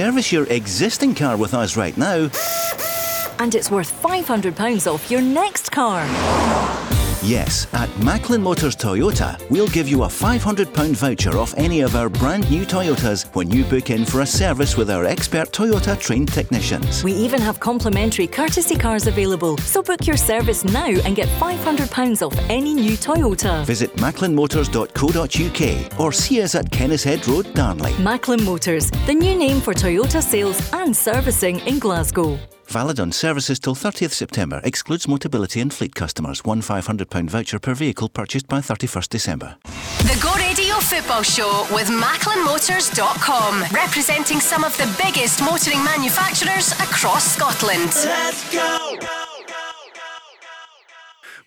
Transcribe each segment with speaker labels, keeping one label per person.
Speaker 1: service your existing car with us right now,
Speaker 2: And it's worth £500 off your next car.
Speaker 1: Yes, at Macklin Motors Toyota, we'll give you a £500 voucher off any of our brand new Toyotas when you book in for a service with our expert Toyota trained technicians.
Speaker 2: We even have complimentary courtesy cars available. So book your service now and get £500 off any new Toyota.
Speaker 1: Visit macklinmotors.co.uk or see us at Kennishead Road, Darnley.
Speaker 2: Macklin Motors, the new name for Toyota sales and servicing in Glasgow.
Speaker 1: Valid on services till 30th September. Excludes Motability and fleet customers. One £500 voucher per vehicle purchased by 31st December.
Speaker 3: The Go Radio Football Show with MacklinMotors.com, representing some of the biggest motoring manufacturers across Scotland.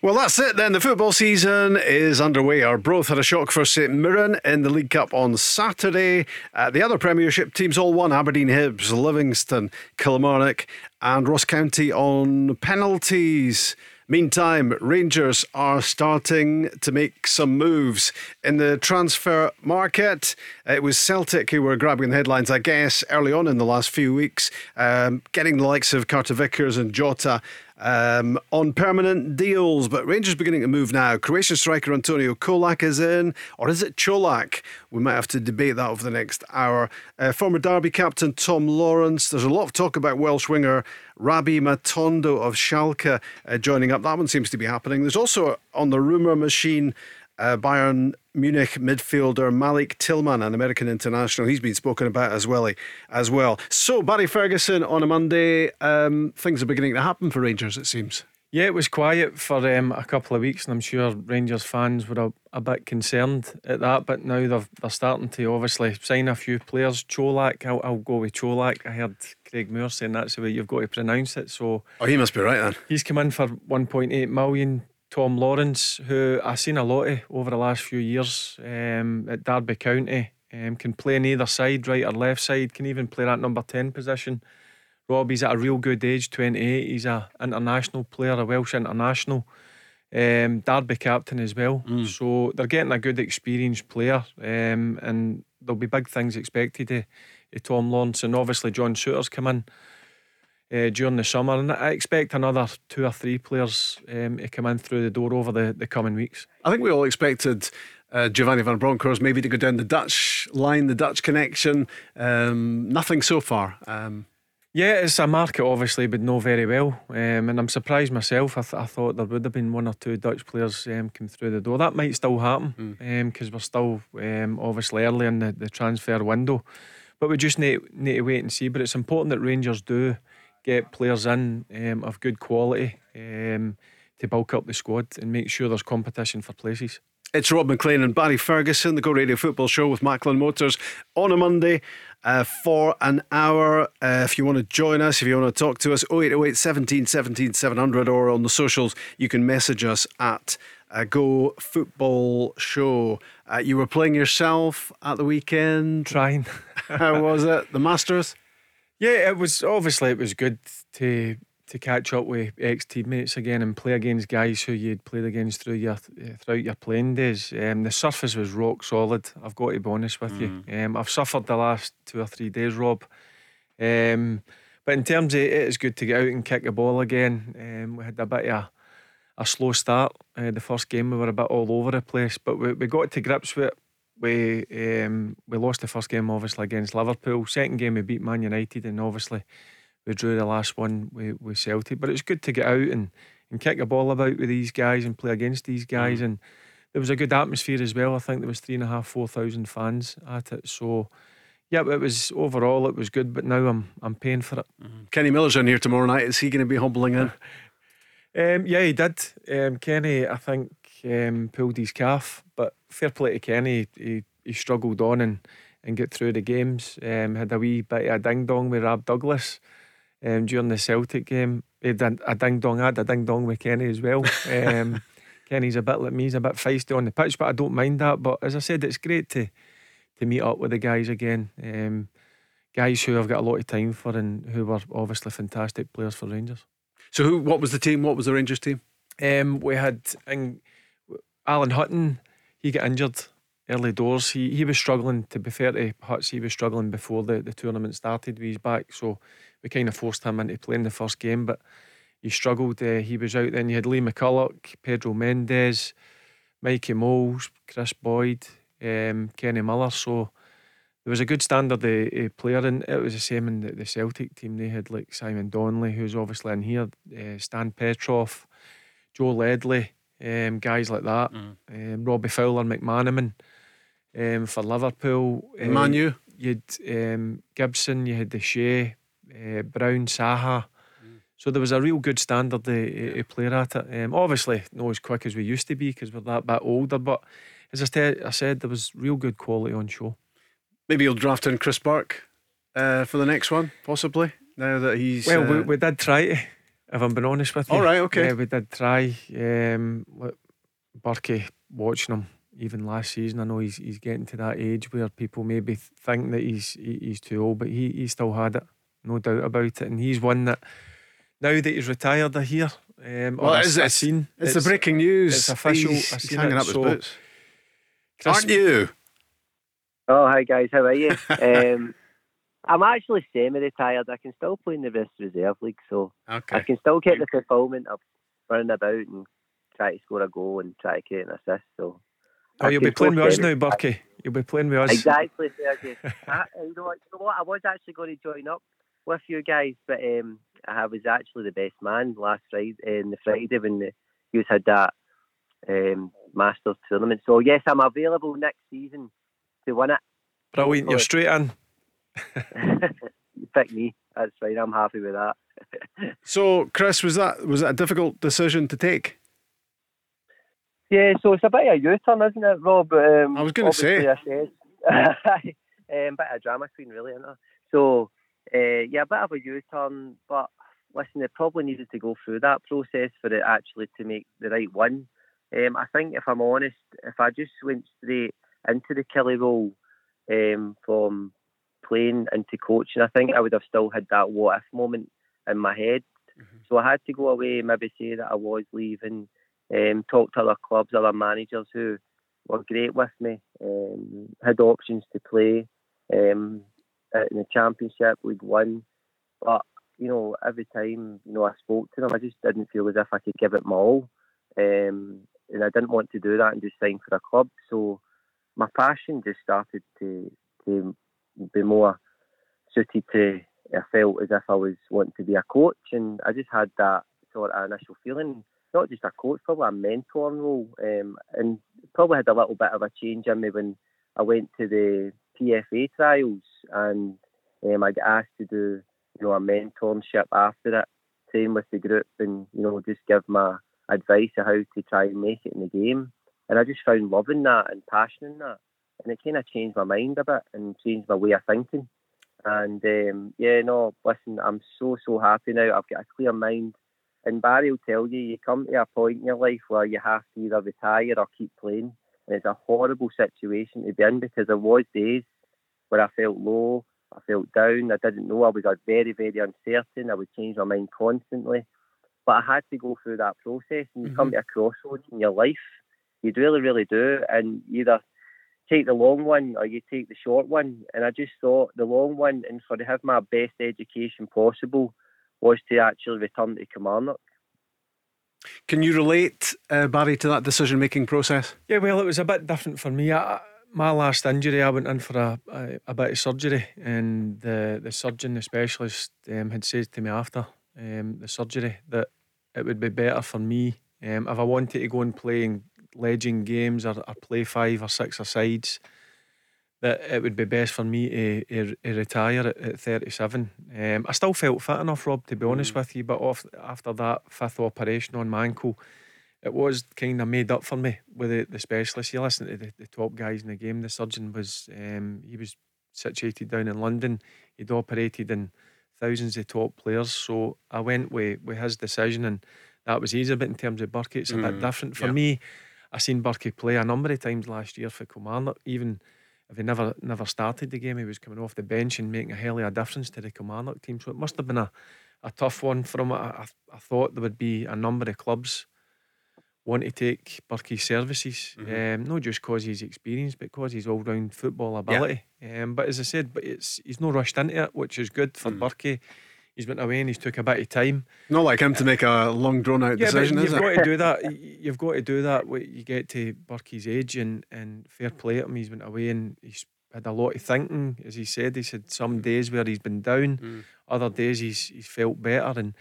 Speaker 4: Well, that's it then. The football season is underway. Our Arbroath had a shock for St Mirren in the League Cup on Saturday. Uh, the other Premiership teams all won Aberdeen, Hibs, Livingston, Kilmarnock, and Ross County on penalties. Meantime, Rangers are starting to make some moves in the transfer market. It was Celtic who were grabbing the headlines, I guess, early on in the last few weeks, um, getting the likes of Carter Vickers and Jota um, on permanent deals. But Rangers beginning to move now. Croatian striker Antonio Kolak is in, or is it Cholak? We might have to debate that over the next hour. Uh, former Derby captain Tom Lawrence. There's a lot of talk about Welsh winger Rabbi Matondo of Schalke uh, joining up. That one seems to be happening. There's also on the rumour machine. Uh, Bayern Munich midfielder Malik Tillman, an American international, he's been spoken about as well. As well. So Barry Ferguson on a Monday, um, things are beginning to happen for Rangers. It seems.
Speaker 5: Yeah, it was quiet for um, a couple of weeks, and I'm sure Rangers fans were a, a bit concerned at that. But now they're, they're starting to obviously sign a few players. Cholak, I'll, I'll go with Cholak. I heard Craig Moore saying that's the way you've got to pronounce it. So
Speaker 4: Oh, he must be right then.
Speaker 5: he's come in for 1.8 million. Tom Lawrence, who I've seen a lot of over the last few years um, at Derby County, um, can play on either side, right or left side, can even play that number 10 position. Robbie's at a real good age, 28. He's a international player, a Welsh international. Um, Derby captain as well. So they're getting a good experienced player, um, and there'll be big things expected of, of Tom Lawrence. And obviously, John Souttar's come in uh, during the summer, and I expect another two or three players um, to come in through the door over the, the coming weeks.
Speaker 4: I think we all expected uh, Giovanni van Bronckhorst maybe to go down the Dutch line, the Dutch connection. Um, nothing so far. Um,
Speaker 5: Yeah, it's a market obviously but know very well, um, and I'm surprised myself. I, th- I thought there would have been one or two Dutch players um, come through the door. That might still happen because we're still um, obviously early in the, the transfer window, but we just need need to wait and see. But it's important that Rangers do get players in um, of good quality um, to bulk up the squad and make sure there's competition for places.
Speaker 4: It's Rob Maclean and Barry Ferguson, the Go Radio Football Show with Macklin Motors on a Monday uh, for an hour. Uh, if you want to join us, if you want to talk to us, 0808 17 17 700 or on the socials, you can message us at uh, Go Football Show. Uh, you were playing yourself at the weekend.
Speaker 5: Trying.
Speaker 4: How was it? The Masters?
Speaker 5: Yeah, it was obviously it was good to to catch up with ex teammates again and play against guys who you'd played against through your throughout your playing days. Um, the surface was rock solid. I've got to be honest with you. Um, I've suffered the last two or three days, Rob. Um, but in terms of it, it's good to get out and kick a ball again. Um, we had a bit of a, a slow start. Uh, the first game we were a bit all over the place, but we, we got to grips with it. We um, we lost the first game obviously against Liverpool. Second game we beat Man United, and obviously we drew the last one with, with Celtic. But it's good to get out and, and kick a ball about with these guys and play against these guys. And there was a good atmosphere as well. I think there was three and a half, four thousand fans at it. So yeah, it was overall it was good. But now I'm I'm paying for it.
Speaker 4: Kenny Miller's in here tomorrow night. Is he going to be humbling in?
Speaker 5: Um, yeah, he did. Um, Kenny, I think, um, pulled his calf, but fair play to Kenny. He, he struggled on and, and get through the games. Um, had a wee bit of a ding dong with Rab Douglas um, during the Celtic game. He had a, a ding dong, I had a ding dong with Kenny as well. Um, Kenny's a bit like me, he's a bit feisty on the pitch, but I don't mind that. But as I said, it's great to to meet up with the guys again. Um, guys who I've got a lot of time for and who were obviously fantastic players for Rangers.
Speaker 4: So, who? What was the team? What was the Rangers team?
Speaker 5: Um, we had in, Alan Hutton. He got injured early doors. He he was struggling. To be fair to Huts, he was struggling before the, the tournament started with his back. So we kind of forced him into playing the first game, but he struggled. Uh, he was out then. You had Lee McCulloch, Pedro Mendes, Mikey Mols, Kris Boyd, um, Kenny Miller. So there was a good standard of, player, and it was the same in the, the, Celtic team. They had like Simon Donnelly, who's obviously in here, uh, Stan Petrov, Joe Ledley, um, guys like that, mm. um, Robbie Fowler, McManaman um, for Liverpool.
Speaker 4: Uh, Manu.
Speaker 5: You had um, Gibson, you had O'Shea, uh, Brown, Saha. Mm. So there was a real good standard of, of player at it. Um, obviously, not as quick as we used to be because we're that bit older, but as I, said, I said, there was real good quality on show.
Speaker 4: Maybe you'll draft in Chris Burke uh, for the next one, possibly. Now that he's
Speaker 5: well, uh... we, we did try to, if I'm being honest with you.
Speaker 4: All right, okay.
Speaker 5: Yeah, we did try. Um, Burkey watching him even last season. I know he's he's getting to that age where people maybe think that he's he's too old, but he he still had it, no doubt about it. And he's one that now that he's retired, I hear. Um,
Speaker 4: well, it's, it's, seen, it's, it's, the breaking news.
Speaker 5: It's official.
Speaker 4: He's, he's hanging
Speaker 5: it,
Speaker 4: up so his boots. Chris, Aren't you?
Speaker 6: Oh, hi guys, how are you? um, I'm actually semi-retired. I can still play in the best reserve league, so okay. I can still get the fulfilment of running about and try to score a goal and try to create an assist. So.
Speaker 5: Oh, you'll be playing with us now, Burkey. You'll be playing with us.
Speaker 6: Exactly, Fergie. I, you, know what, you know what? I was actually going to join up with you guys, but um, I was actually the best man last Friday, in the Friday when the, you had that um, Masters tournament. So yes, I'm available next season to win it.
Speaker 5: Brilliant, you're straight in.
Speaker 6: You pick me. That's fine. I'm happy with that.
Speaker 4: so, Chris, was that was that a difficult decision to take?
Speaker 6: Yeah, so it's a bit of a U-turn, isn't it, Rob? Um,
Speaker 4: I was going to say. I
Speaker 6: said, um, bit of a drama queen, really, isn't it? So, uh, yeah, a bit of a U-turn, but listen, they probably needed to go through that process for it actually to make the right one. Um, I think, if I'm honest, if I just went straight into the Killie role um, from playing into coaching, I think I would have still had that what if moment in my head. Mm-hmm. So I had to go away, maybe say that I was leaving, um, talk to other clubs, other managers who were great with me, um, had options to play um, in the Championship, League One. But, you know, every time, you know, I spoke to them, I just didn't feel as if I could give it my all. Um, and I didn't want to do that and just sign for a club. So my passion just started to to be more suited to. I felt as if I was wanting to be a coach, and I just had that sort of initial feeling. Not just a coach, probably a mentor role, um, and probably had a little bit of a change in me when I went to the PFA trials, and um, I got asked to do you know a mentorship after it, train with the group, and you know just give my advice on how to try and make it in the game. And I just found loving that and passion in that. And it kind of changed my mind a bit and changed my way of thinking. And um, yeah, no, listen, I'm so, so happy now. I've got a clear mind. And Barry will tell you, you come to a point in your life where you have to either retire or keep playing. And it's a horrible situation to be in because there was days where I felt low, I felt down, I didn't know, I was very, very uncertain, I would change my mind constantly. But I had to go through that process and you mm-hmm. come to a crossroads in your life you really, really do. And either take the long one or you take the short one. And I just thought the long one, and for to have my best education possible, was to actually return to Kilmarnock.
Speaker 4: Can you relate, uh, Barry, to that decision making process?
Speaker 5: Yeah, well, it was a bit different for me. I, my last injury, I went in for a, a, a, bit of surgery, and the, the surgeon, the specialist, um, had said to me after um, the surgery that it would be better for me um, if I wanted to go and play and legend games or, or play five or six or sides, that it would be best for me to, to, to retire at, at 37. Um, I still felt fit enough, Rob, to be honest mm. with you, but off, after that fifth operation on my ankle, it was kind of made up for me with the, the specialist. You listen to the, the top guys in the game. The surgeon was um, he was situated down in London. He'd operated in thousands of top players. So I went with, with his decision, and that was easy. But in terms of Burkey, it's a mm, bit different for yeah. me. I seen Burkey play a number of times last year for Kilmarnock. Even if he never never started the game, he was coming off the bench and making a hell of a difference to the Kilmarnock team. So it must have been a, a tough one for him. I, I, I thought there would be a number of clubs want to take Burkie's services,
Speaker 4: Mhm.
Speaker 5: um, not just because he's experienced, but because he's all round football ability. Um, but as I said, but it's he's not rushed into it, which is good for
Speaker 4: Mm.
Speaker 5: Burkie. He's went away and he's took a bit of time.
Speaker 4: Not like him to make a long drawn out
Speaker 5: Yeah,
Speaker 4: decision, is
Speaker 5: you've
Speaker 4: it?
Speaker 5: got to do that. You've got to do that. when You get to Burkie's age and and fair play to him. He's went away and he's had a lot of thinking, as he said. He said some days where he's been down,
Speaker 4: Mm.
Speaker 5: other days he's he's felt better, and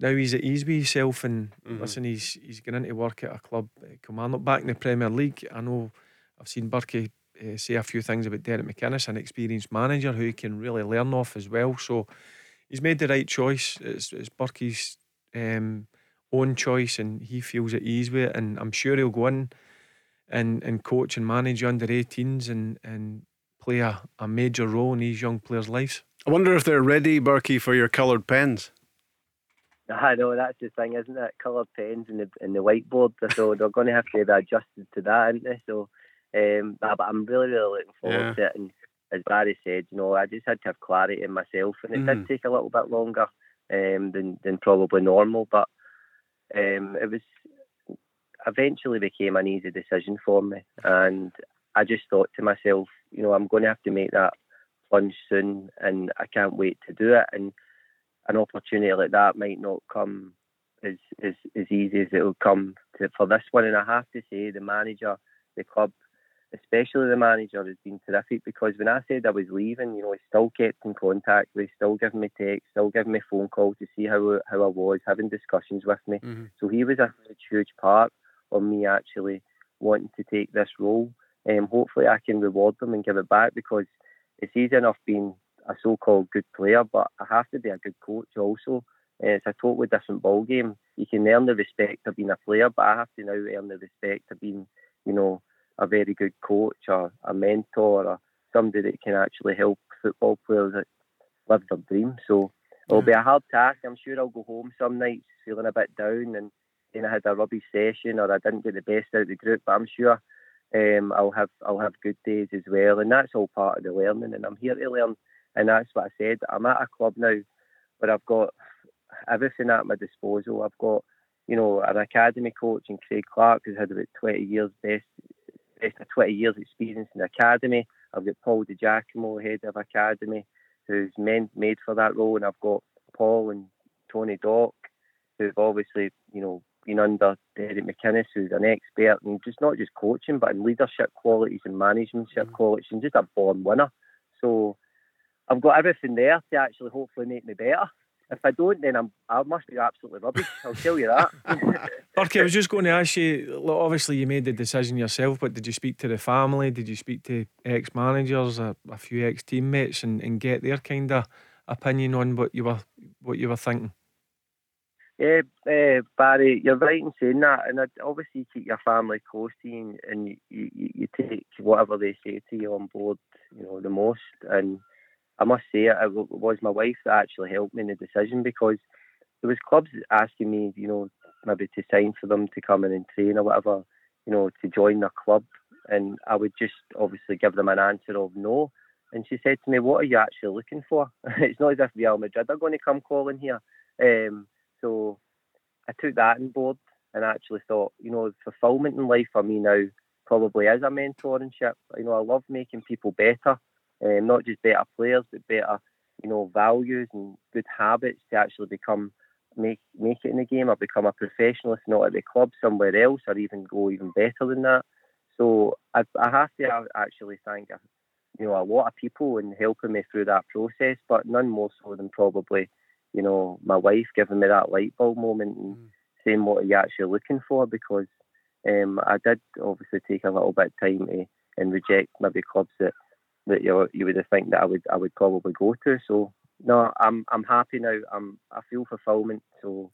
Speaker 5: now he's at ease with himself. And
Speaker 4: Mhm.
Speaker 5: listen, he's he's going into work at a club, uh, Kilmarnock, back in the Premier League. I know I've seen Burkie uh, say a few things about Derek McInnes, an experienced manager who he can really learn off as well. So he's made the right choice. It's, it's Burkie's um, own choice, and he feels at ease with it. And I'm sure he'll go in and, and coach and manage under 18s and, and play a, a major role in these young players' lives.
Speaker 4: I wonder if they're ready, Berkey, for your coloured pens.
Speaker 6: I know that's the thing, isn't it? Coloured pens and the and the whiteboard. So they're going to have to be adjusted to that, aren't they? So, um, but but I'm really really looking forward
Speaker 4: Yeah.
Speaker 6: to it. And as Barry said, you know, I just had to have clarity in myself, and it
Speaker 4: Mhm.
Speaker 6: did take a little bit longer um, than than probably normal, but um, it was eventually became an easy decision for me, and I just thought to myself, you know, I'm going to have to make that plunge soon, and I can't wait to do it. And an opportunity like that might not come as as, as easy as it will come to, for this one. And I have to say, the manager, the club, especially the manager, has been terrific because when I said I was leaving, you know, he still kept in contact with, still giving me texts, still giving me phone calls to see how how I was, having discussions with me.
Speaker 4: Mhm.
Speaker 6: So he was a huge, huge part of me actually wanting to take this role. Um, hopefully, I can reward them and give it back because it's easy enough being a so-called good player, but I have to be a good coach also. Uh, it's a totally different ball game. You can earn the respect of being a player, but I have to now earn the respect of being, you know, a very good coach or a mentor or somebody that can actually help football players that live their dream. So it'll be a hard task. I'm sure I'll go home some nights feeling a bit down and then I had a rubbish session or I didn't get the best out of the group. But I'm sure um, I'll have I'll have good days as well, and that's all part of the learning. And I'm here to learn, and that's what I said. I'm at a club now where I've got everything at my disposal. I've got you know an academy coach in Craig Clark who's had about 20 years best best of 20 years experience in the academy. I've got Paul Di Giacomo, head of academy, who's men, made for that role, and I've got Paul and Tony Dock, who've obviously you know been under Derek McInnes, who's an expert in just not just coaching, but in leadership qualities and managementship mm. qualities, and just a born winner. So I've got everything there to actually hopefully make me better. If I don't, then I'm I must be absolutely rubbish. I'll tell you that.
Speaker 5: Burkie, I was just going to ask you. Look, obviously, you made the decision yourself, but did you speak to the family? Did you speak to ex managers, a, a few ex teammates, and, and get their kind of opinion on what you were what you were thinking?
Speaker 6: Yeah, uh, Barry, you're right in saying that, and I'd obviously you keep your family close to you, and you, you, you take whatever they say to you on board, you know, the most. And I must say, it was my wife that actually helped me in the decision because there was clubs asking me, you know, maybe to sign for them to come in and train or whatever, you know, to join their club, and I would just obviously give them an answer of no. And she said to me, "What are you actually looking for? it's not as if Real Madrid are going to come calling here." Um, so I took that on board and actually thought, you know, fulfillment in life for me now probably is a mentorship. You know, I love making people better, um, not just better players, but better, you know, values and good habits to actually become make make it in the game or become a professional, if not at the club somewhere else, or even go even better than that. So I, I have to actually thank you know a lot of people in helping me through that process, but none more so than probably you know, my wife giving me that light bulb moment and
Speaker 4: Mm.
Speaker 6: saying what are you actually looking for because um, I did obviously take a little bit of time to and reject maybe clubs that that you you would think that I would I would probably go to. So no, I'm I'm happy now. I'm I feel fulfilment. So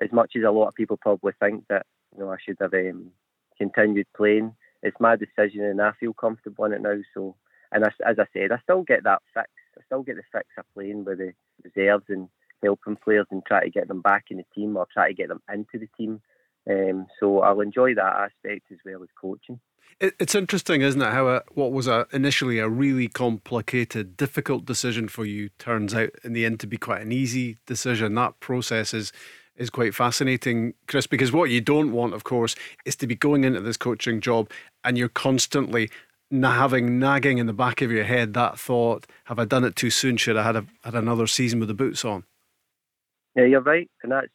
Speaker 6: as much as a lot of people probably think that you know I should have um, continued playing, it's my decision and I feel comfortable in it now. So and as, as I said, I still get that fix. I still get the fix of playing with the reserves and helping players and try to get them back in the team or try to get them into the team. Um, so I'll enjoy that aspect as well as coaching.
Speaker 4: It, it's interesting, isn't it? How a, what was a, initially a really complicated, difficult decision for you turns out in the end to be quite an easy decision. That process is is quite fascinating, Chris, because what you don't want, of course, is to be going into this coaching job and you're constantly having nagging in the back of your head that thought: Have I done it too soon? Should I had a, had another season with the boots on?
Speaker 6: Yeah, you're right, and that's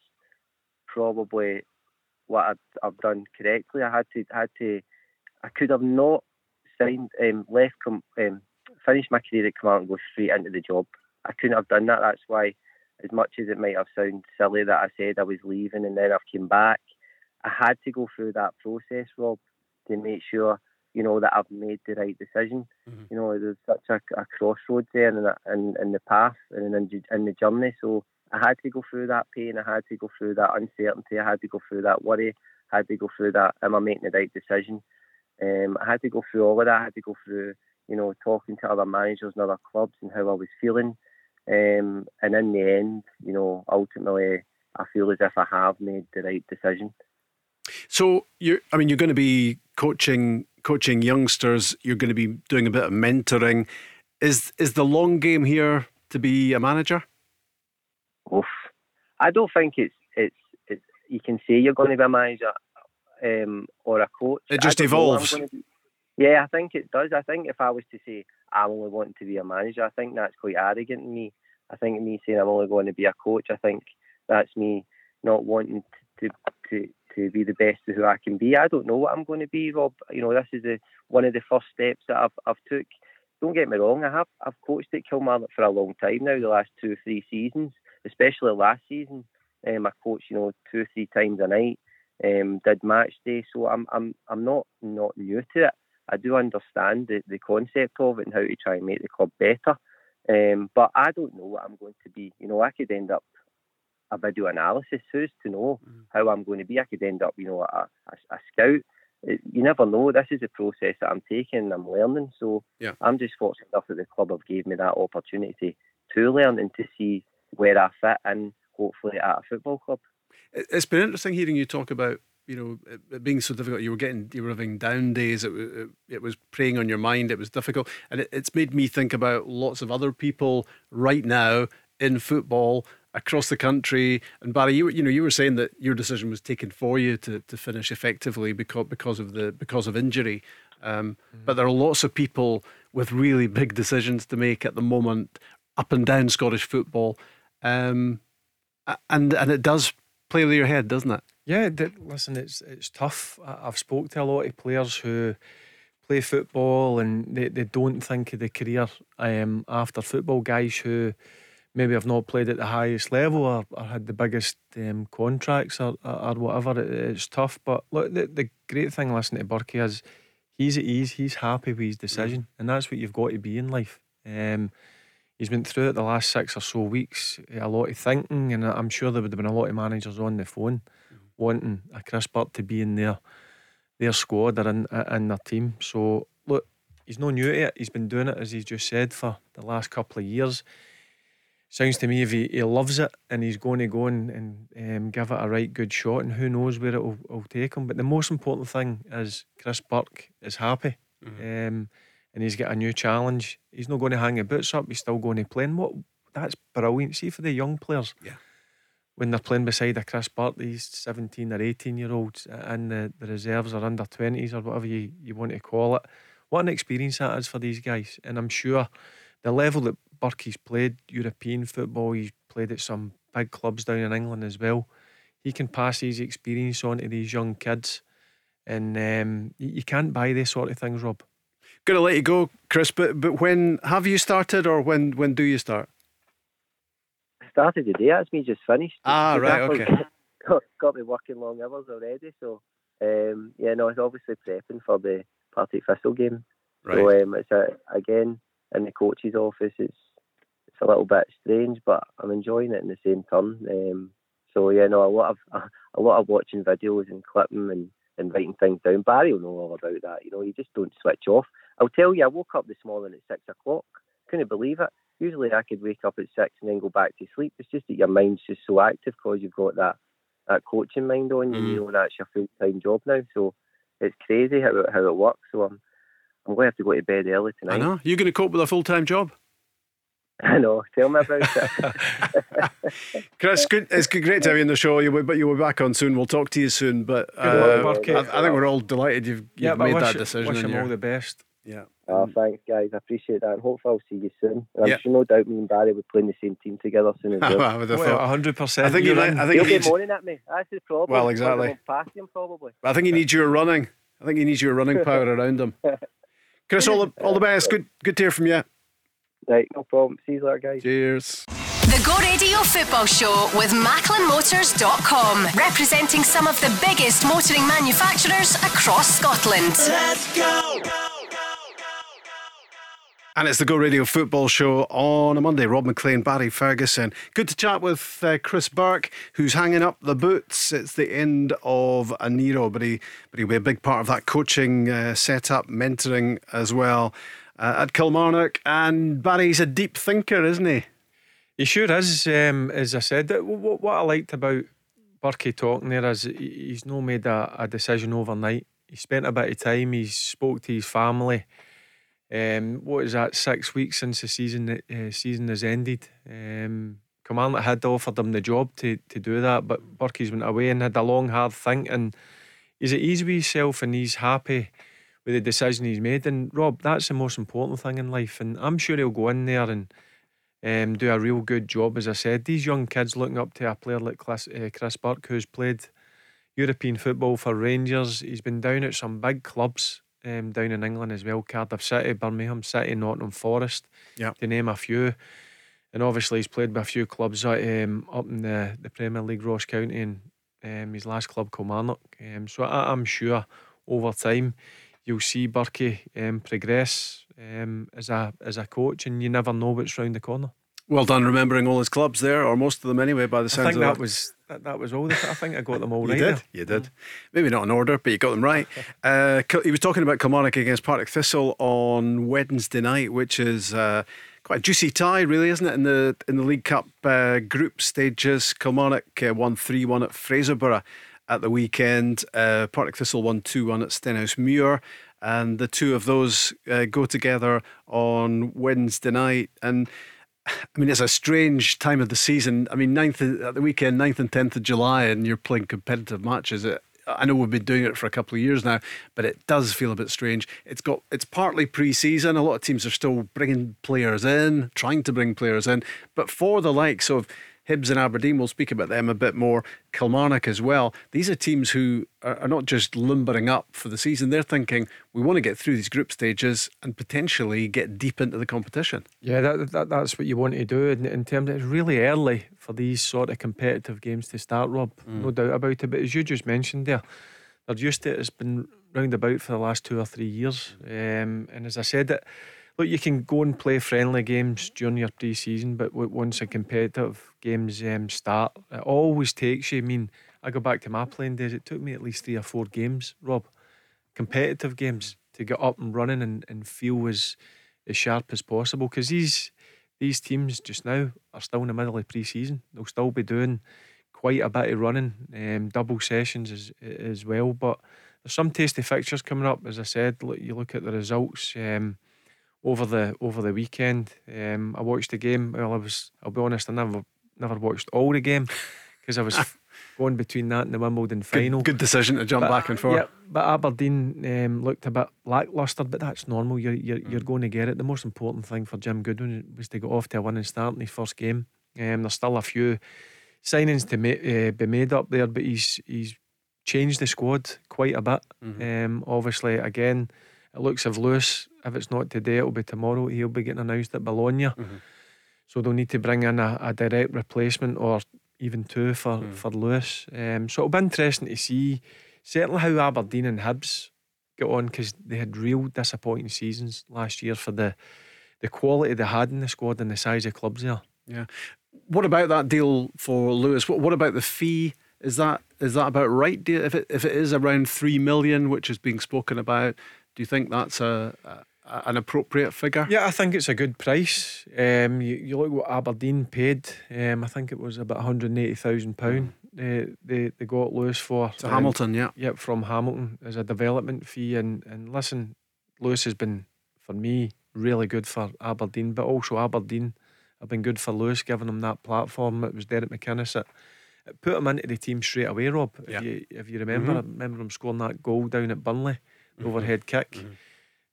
Speaker 6: probably what I've, I've done correctly. I had to had to. I could have not signed um, left com, um, finished my career at Command and go straight into the job. I couldn't have done that. That's why, as much as it might have sounded silly that I said I was leaving and then I've came back, I had to go through that process, Rob, to make sure you know that I've made the right decision. Mm-hmm. You know, there's such a, a crossroads there in, in, in the path and in, in the journey. So I had to go through that pain. I had to go through that uncertainty. I had to go through that worry. I had to go through that. Am I making the right decision? Um, I had to go through all of that. I had to go through, you know, talking to other managers and other clubs and how I was feeling. Um, and in the end, you know, ultimately, I feel as if I have made the right decision.
Speaker 4: So you, I mean, you're going to be coaching coaching youngsters. You're going to be doing a bit of mentoring. Is is the long game here to be a manager?
Speaker 6: Oof. I don't think it's it's, it's you can say you're going to be a manager um, or a coach.
Speaker 4: It just evolves.
Speaker 6: Yeah, I think it does. I think if I was to say I'm only wanting to be a manager, I think that's quite arrogant in me. I think me saying I'm only going to be a coach, I think that's me not wanting to to to be the best of who I can be. I don't know what I'm going to be, Rob. You know, this is a, one of the first steps that I've I've took. Don't get me wrong, I have I've coached at Kilmarnock for a long time now, the last two or three seasons, especially last season. Um, I coached, you know, two or three times a night. Um, did match day, so I'm I'm I'm not not new to it. I do understand the, the concept of it and how to try and make the club better. Um, but I don't know what I'm going to be. You know, I could end up a video analysis. Who's to know mm. how I'm going to be? I could end up, you know, a, a, a scout. It, you never know. This is a process that I'm taking. I'm learning. So yeah. I'm just fortunate enough that the club have gave me that opportunity to learn and to see where I fit in, hopefully at a football club.
Speaker 4: It's been interesting hearing you talk about you know it, it being so difficult. You were getting you were having down days. It, it, it was preying on your mind. It was difficult, and it, it's made me think about lots of other people right now in football across the country. And Barry, you you know you were saying that your decision was taken for you to, to finish effectively because because of the because of injury. Um, mm-hmm. But there are lots of people with really big decisions to make at the moment, up and down Scottish football, um, and and it does play with your head, doesn't it?
Speaker 5: Yeah, listen, it's it's tough. I've spoke to a lot of players who play football and they, they don't think of the career um, after football. Guys who maybe have not played at the highest level or, or had the biggest um, contracts or, or, whatever. It, it's tough. But look, the, the great thing listening to Burkie is he's at ease, he's happy with his decision. Mm. And that's what you've got to be in life. Um, he's been through it the last six or so weeks, a lot of thinking, and I'm sure there would have been a lot of managers on the phone mm. wanting a Chris Burke to be in their their squad or in, in their team. So look, he's no new to it. He's been doing it as he's just said for the last couple of years sounds to me if he, he loves it and he's going to go and, and um, give it a right good shot and who knows where it will, will take him. But the most important thing is Chris Burke is happy mm-hmm. um, and he's got a new challenge. He's not going to hang his boots up. He's still going to play. And what that's brilliant. See for the young players.
Speaker 4: Yeah.
Speaker 5: When they're playing beside a Chris Burke, these 17 or 18 year olds and the, the reserves or under 20s or whatever you, you want to call it. What an experience that is for these guys. And I'm sure the level that Burkie's played European football. He's played at some big clubs down in England as well. He can pass his experience on to these young kids, and um, you can't buy this sort of things, Rob.
Speaker 4: Gonna let you go, Chris. But but when have you started, or when when do you start?
Speaker 6: I started today. That's me just finished.
Speaker 4: Ah, right, okay.
Speaker 6: Got, got me working long hours already. So um, yeah, no, it's obviously prepping for the Partick Thistle game. Right. So um, it's a, again in the coach's office. It's it's a little bit strange, but I'm enjoying it in the same turn. Um, so yeah, no, a lot of a, lot of watching videos and clipping and, and writing things down. Barry will know all about that. You know, you just don't switch off. I'll tell you, I woke up this morning at six o'clock. Couldn't believe it. Usually I could wake up at six and then go back to sleep. It's just that your mind's just so active because you've got that that coaching mind on you. Mm. You know that's your full time job now. So it's crazy how it, how it works. So I'm I'm going to have to go to bed early tonight.
Speaker 4: I know. You're going to cope with a full time job?
Speaker 6: I know. Tell me about it.
Speaker 4: Chris, good, it's good, great to have you on the show. You'll but you'll be back on soon. We'll talk to you soon. But uh, I, I think we're all delighted you've, you've
Speaker 5: yeah,
Speaker 4: made
Speaker 5: wish,
Speaker 4: that decision.
Speaker 5: Wish
Speaker 4: and
Speaker 5: him all the best.
Speaker 4: Yeah.
Speaker 6: oh, thanks, guys. I appreciate that. And hopefully I'll see you soon. And I'm
Speaker 4: Yeah.
Speaker 6: sure no doubt me and Barry will play in the same team together soon as well.
Speaker 4: I would have
Speaker 5: Well,
Speaker 4: thought.
Speaker 5: hundred percent.
Speaker 4: I think you.
Speaker 5: You're
Speaker 4: Need. I think
Speaker 6: He'll
Speaker 4: he
Speaker 6: be
Speaker 4: needs.
Speaker 6: moaning at me. That's the problem.
Speaker 4: Well, exactly.
Speaker 6: I won't him probably.
Speaker 4: I think he needs your running. I think he needs your running power around him. Chris, all the all the best. Good good to hear from you.
Speaker 6: Right, no problem. See you later, guys.
Speaker 4: Cheers.
Speaker 3: The Go Radio Football Show with MacklinMotors.com, representing some of the biggest motoring manufacturers across Scotland.
Speaker 4: And it's the Go Radio Football Show on a Monday. Rob Maclean, Barry Ferguson. Good to chat with uh, Chris Burke, who's hanging up the boots. It's the end of a Nero, but he but he'll be a big part of that coaching uh, setup, mentoring as well uh, at Kilmarnock. And Barry's a deep thinker, isn't he?
Speaker 5: He sure is. Um, as I said, what, what I liked about Burkey talking there is he's not made a, a decision overnight. He spent a bit of time. He spoke to his family. Um, what is that? Six weeks since the season uh, season has ended. Um, Kilmarnock had offered him the job to to do that, but Burkey's went away and had a long hard think. And he's at ease with himself and he's happy with the decision he's made. And Rob, that's the most important thing in life. And I'm sure he'll go in there and um, do a real good job. As I said, these young kids looking up to a player like Chris, uh, Chris Burke, who's played European football for Rangers. He's been down at some big clubs um, down in England as well Cardiff City, Birmingham City, Nottingham Forest,
Speaker 4: Yeah.
Speaker 5: to name a few. And obviously, he's played with a few clubs uh, um, up in the, the Premier League, Ross County, and um, his last club, Kilmarnock. Um, so I, I'm sure over time you'll see Burkey um, progress um, as a as a coach, and you never know what's round the corner.
Speaker 4: Well done, remembering all his clubs there, or most of them anyway. By the
Speaker 5: I
Speaker 4: sounds
Speaker 5: think
Speaker 4: of
Speaker 5: that
Speaker 4: that.
Speaker 5: was that, that was all. The, I think I got them all
Speaker 4: You
Speaker 5: right.
Speaker 4: did,
Speaker 5: there.
Speaker 4: you did. Maybe not in order, but you got them right. Uh, he was talking about Kilmarnock against Partick Thistle on Wednesday night, which is uh, quite a juicy tie, really, isn't it? In the in the League Cup uh, group stages, Kilmarnock uh, won three one at Fraserburgh at the weekend. Uh, Partick Thistle won two one at Stenhousemuir. And the two of those uh, go together on Wednesday night. And I mean, it's a strange time of the season. I mean, 9th at the weekend, 9th and 10th of July, and you're playing competitive matches. I know we've been doing it for a couple of years now, but it does feel a bit strange. It's got it's partly pre-season. A lot of teams are still bringing players in, trying to bring players in, but for the likes of Hibs and Aberdeen, we'll speak about them a bit more. Kilmarnock as well. These are teams who are, not just lumbering up for the season. They're thinking we want to get through these group stages and potentially get deep into the competition.
Speaker 5: Yeah, that, that that's what you want to do. In, in terms, it's really early for these sort of competitive games to start, Rob. No doubt about it. But as you just mentioned there, they're used to it. It's been round about for the last two or three years. Um, and as I said, it look, you can go and play friendly games during your pre-season, but once the competitive games um, start, it always takes you. I mean, I go back to my playing days. It took me at least three or four games, Rob, competitive games to get up and running and, and feel as as sharp as possible. Because these these teams just now are still in the middle of pre-season. They'll still be doing quite a bit of running, um, double sessions as as well. But there's some tasty fixtures coming up. As I said, look, you look at the results. Um, over the over the weekend. Um, I watched the game. Well, I was. I'll be honest. I never never watched all the game because I was going between that and the Wimbledon final.
Speaker 4: Good, good decision to jump
Speaker 5: But,
Speaker 4: back and forth.
Speaker 5: Yeah, but Aberdeen um, looked a bit lacklustre, but that's normal. You're you're, you're going to get it. The most important thing for Jim Goodwin was to get off to a winning start in his first game. Um, there's still a few signings to ma- uh, be made up there, but he's he's changed the squad quite a bit. Um, obviously, again, it looks of Lewis. If it's not today, it'll be tomorrow. He'll be getting announced at Bologna. So they'll need to bring in a, a direct replacement or even two for, for Lewis. Um, so it'll be interesting to see certainly how Aberdeen and Hibs get on because they had real disappointing seasons last year for the the quality they had in the squad and the size of clubs there.
Speaker 4: Yeah. What about that deal for Lewis? What, what about the fee? Is that is that about right? If it if it is around three million, which is being spoken about, do you think that's a, a an appropriate figure?
Speaker 5: Yeah, I think it's a good price. Um, you, you look what Aberdeen paid. Um, I think it was about one hundred eighty thousand pound. They they they got Lewis for
Speaker 4: To
Speaker 5: Um,
Speaker 4: Hamilton, yeah.
Speaker 5: Yep, from Hamilton as a development fee. And, and listen, Lewis has been, for me, really good for Aberdeen, but also Aberdeen have been good for Lewis, giving him that platform. It was Derek McInnes that it put him into the team straight away, Rob.
Speaker 4: Yeah.
Speaker 5: If, you, if you remember,
Speaker 4: Mhm.
Speaker 5: I remember him scoring that goal down at Burnley, the overhead kick.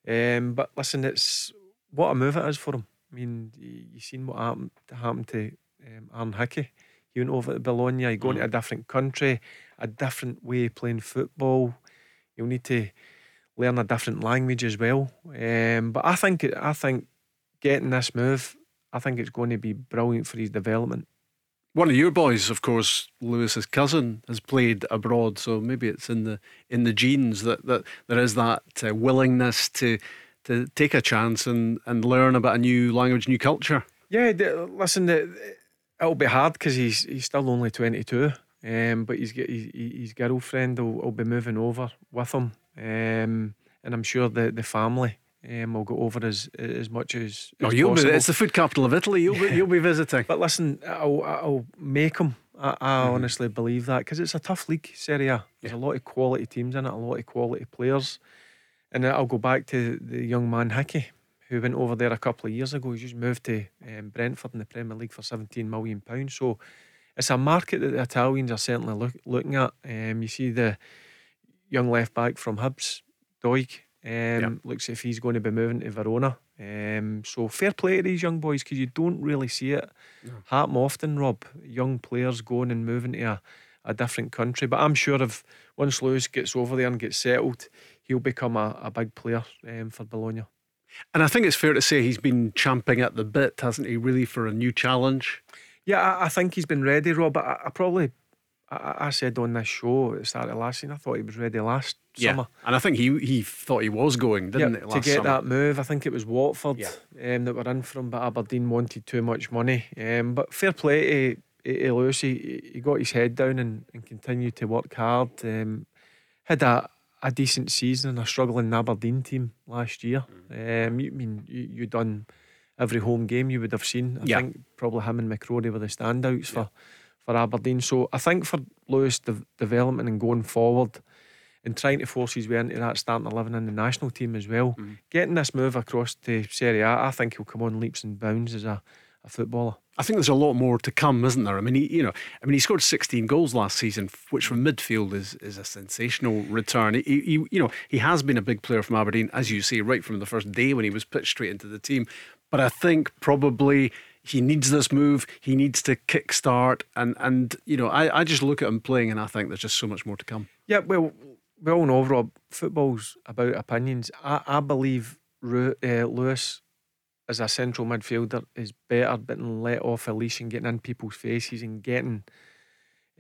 Speaker 5: Um, but listen, it's what a move it is for him. I mean, you've seen what happened, happened to um, Aaron Hickey. He went over to Bologna, he going to a different country, a different way of playing football. You'll need to learn a different language as well. Um, but I think I think getting this move, I think it's going to be brilliant for his development.
Speaker 4: One of your boys, of course, Lewis's cousin, has played abroad, so maybe it's in the in the genes that, that there is that uh, willingness to to take a chance and, and learn about a new language, new culture.
Speaker 5: Yeah, listen, it'll be hard because he's he's still only twenty two. Um, but he's get his, his girlfriend will, will be moving over with him, um, and I'm sure the the family um, will go over as as much as.
Speaker 4: Oh, you'll be,
Speaker 5: possible.
Speaker 4: it's the food capital of Italy. You'll be, you'll be visiting.
Speaker 5: But listen, I'll, I'll make them. I, I honestly believe that because it's a tough league, Serie A. There's a lot of quality teams in it, a lot of quality players. And I'll go back to the young man Hickey, who went over there a couple of years ago. He's just moved to um, Brentford in the Premier League for £17 million. So it's a market that the Italians are certainly look, looking at. Um, you see the young left back from Hibs, Doig, um, looks if he's going to be moving to Verona. Um, so fair play to these young boys because you don't really see it happen often, Rob. Young players going and moving to a, a different country. But I'm sure if once Lewis gets over there and gets settled, he'll become a, a big player um, for Bologna.
Speaker 4: And I think it's fair to say he's been champing at the bit, hasn't he, really, for a new challenge?
Speaker 5: Yeah, I, I think he's been ready, Rob. I, I probably, I, I said on this show at the start of last season, I thought he was ready last summer.
Speaker 4: And I think he he thought he was going, didn't
Speaker 5: Yeah,
Speaker 4: it?
Speaker 5: to get
Speaker 4: summer?
Speaker 5: that move, I think it was Watford
Speaker 4: Yeah.
Speaker 5: um, that were in for him, but Aberdeen wanted too much money. Um, but fair play to, to Lewis, he, he got his head down and, and continued to work hard. Um, had a, a decent season in a struggling Aberdeen team last year.
Speaker 4: Mm.
Speaker 5: Um, you I mean you you done every home game you would have seen. I
Speaker 4: Yeah.
Speaker 5: think probably him and McCrorie were the standouts for for Aberdeen. So I think for Lewis de- development and going forward and trying to force his way into that starting eleven in the national team as well.
Speaker 4: Mm. Getting
Speaker 5: Getting this move across to Serie A, I think he'll come on leaps and bounds as a, a footballer.
Speaker 4: I think there's a lot more to come, isn't there? I mean, he, you know, I mean, he scored 16 goals last season, which from midfield is is a sensational return. He, he, you know, he has been a big player from Aberdeen, as you say, right from the first day when he was pitched straight into the team. But I think probably he needs this move. He needs to kickstart, and and you know, I, I just look at him playing, and I think there's just so much more to come.
Speaker 5: Yeah, well, we all know, Rob, football's about opinions. I, I believe Ru- uh, Lewis, as a central midfielder, is better getting let off a leash and getting in people's faces and getting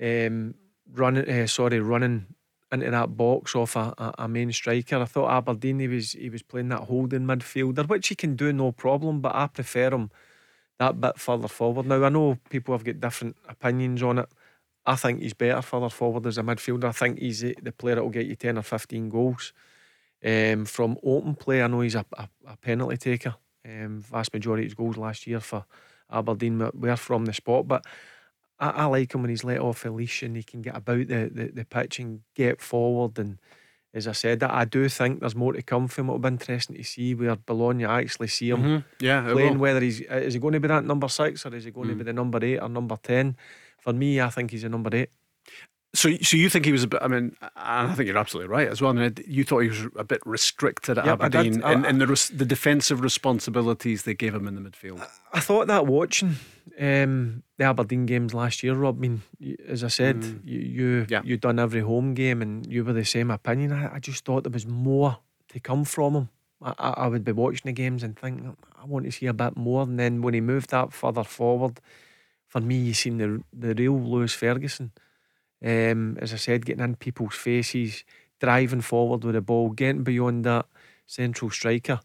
Speaker 5: um, running, uh, sorry, running into that box off a, a, a main striker. I thought Aberdeen he was he was playing that holding midfielder, which he can do no problem, but I prefer him that bit further forward. Now I know people have got different opinions on it. I think he's better further forward as a midfielder. I think he's the player that will get you 10 or 15 goals. Um, from open play, I know he's a, a, a penalty taker. Um, vast majority of his goals last year for Aberdeen were- were from the spot. But I, I like him when he's let off a leash and he can get about the, the, the pitch and get forward. And as I said, I, I do think there's more to come from. It'll be interesting to see where Bologna actually see him
Speaker 4: Yeah, it
Speaker 5: playing whether he's uh, is he going to be that number six or is he going to be the number eight or number ten. For me, I think he's a number eight.
Speaker 4: So, so you think he was a bit? I mean, and I think you're absolutely right as well. I mean, you thought he was a bit restricted at
Speaker 5: Yep, I did.
Speaker 4: Aberdeen
Speaker 5: I-
Speaker 4: in, in the res- the defensive responsibilities they gave him in the midfield.
Speaker 5: I thought that watching um, the Aberdeen games last year, Rob. I mean, as I said, you you
Speaker 4: Yeah.
Speaker 5: you done every home game and you were the same opinion. I, I just thought there was more to come from him. I, I I would be watching the games and think I want to see a bit more. And then when he moved that further forward, for me, you seen the the real Lewis Ferguson. Um, as I said, getting in people's faces, driving forward with the ball, getting beyond that central striker.